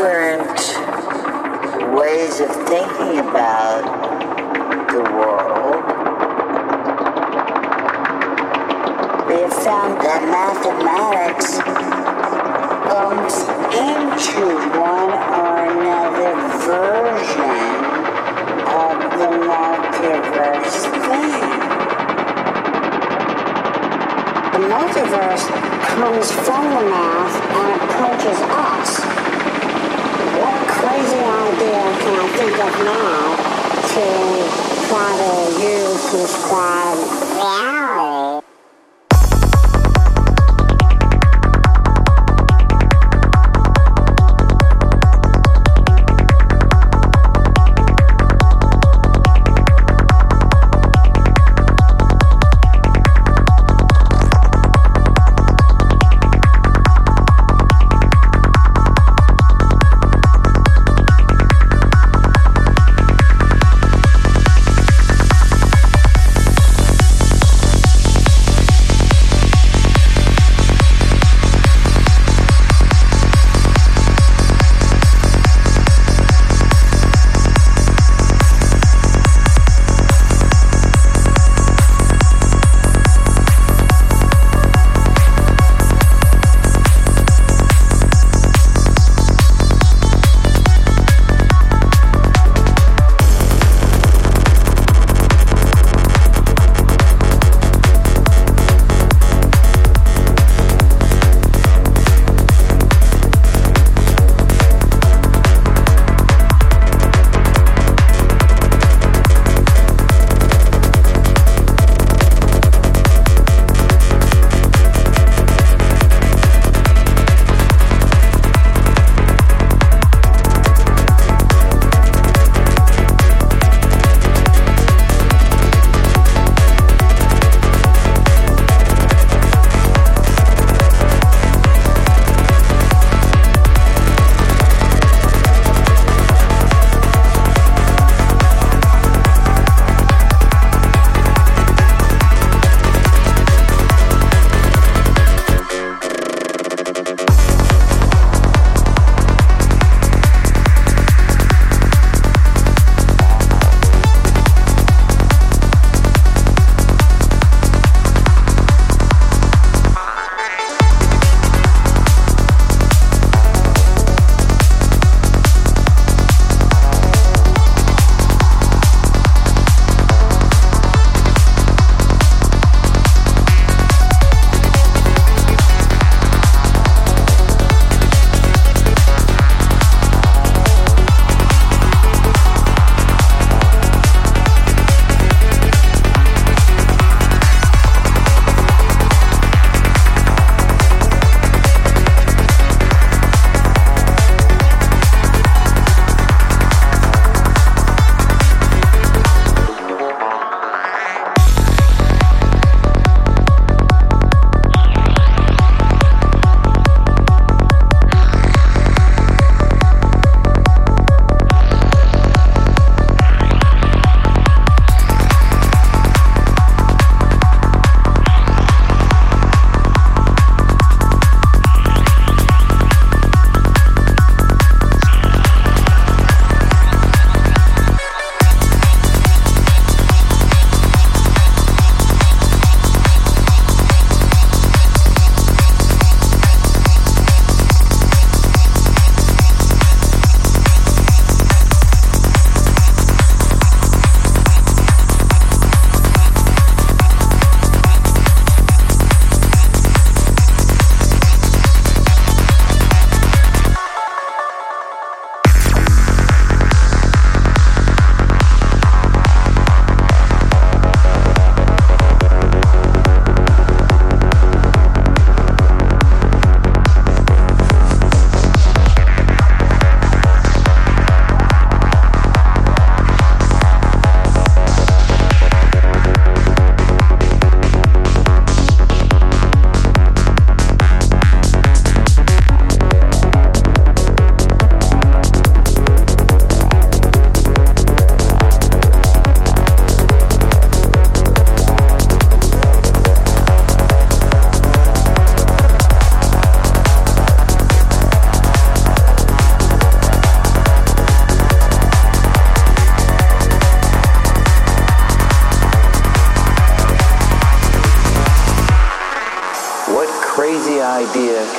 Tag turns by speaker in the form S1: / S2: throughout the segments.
S1: different ways of thinking about the world, we have found that mathematics comes into one or another version of the multiverse thing. The multiverse comes from the math and approaches us. What crazy idea can I think of now to try to use to describe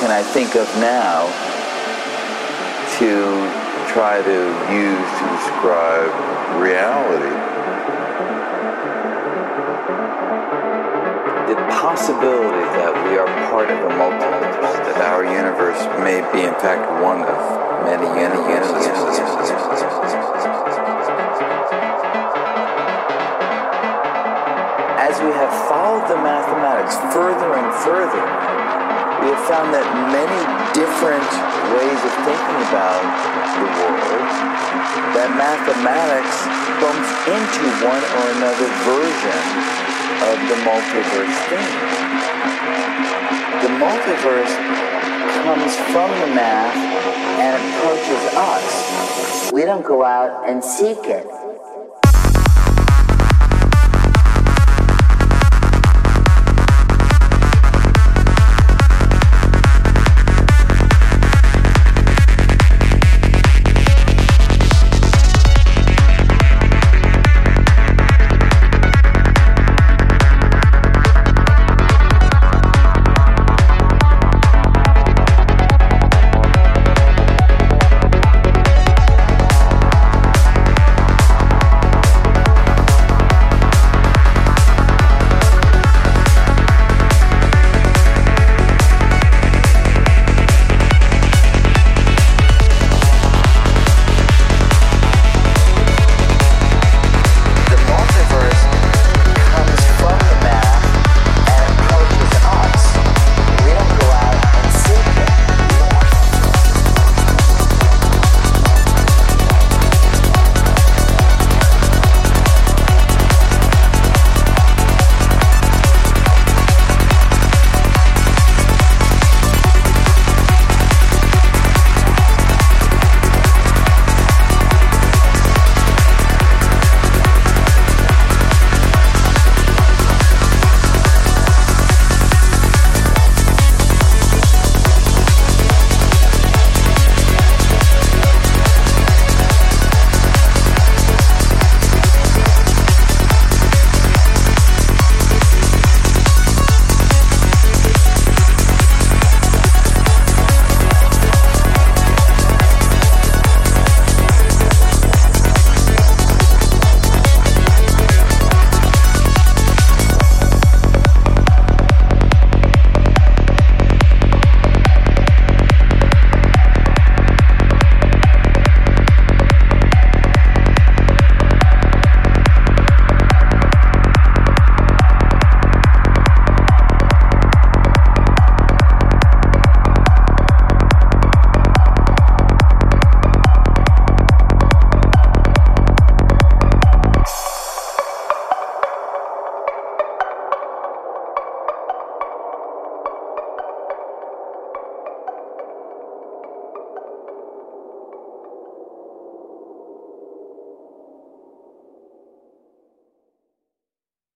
S2: can I think of now to try to use to describe reality? The possibility that we are part of a multiverse, that our universe may be in fact one of many, universes. as we have followed the mathematics further and further, we have found that many different ways of thinking about the world, that mathematics bumps into one or another version of the multiverse thing. The multiverse comes from the math and approaches us.
S3: We don't go out and seek it.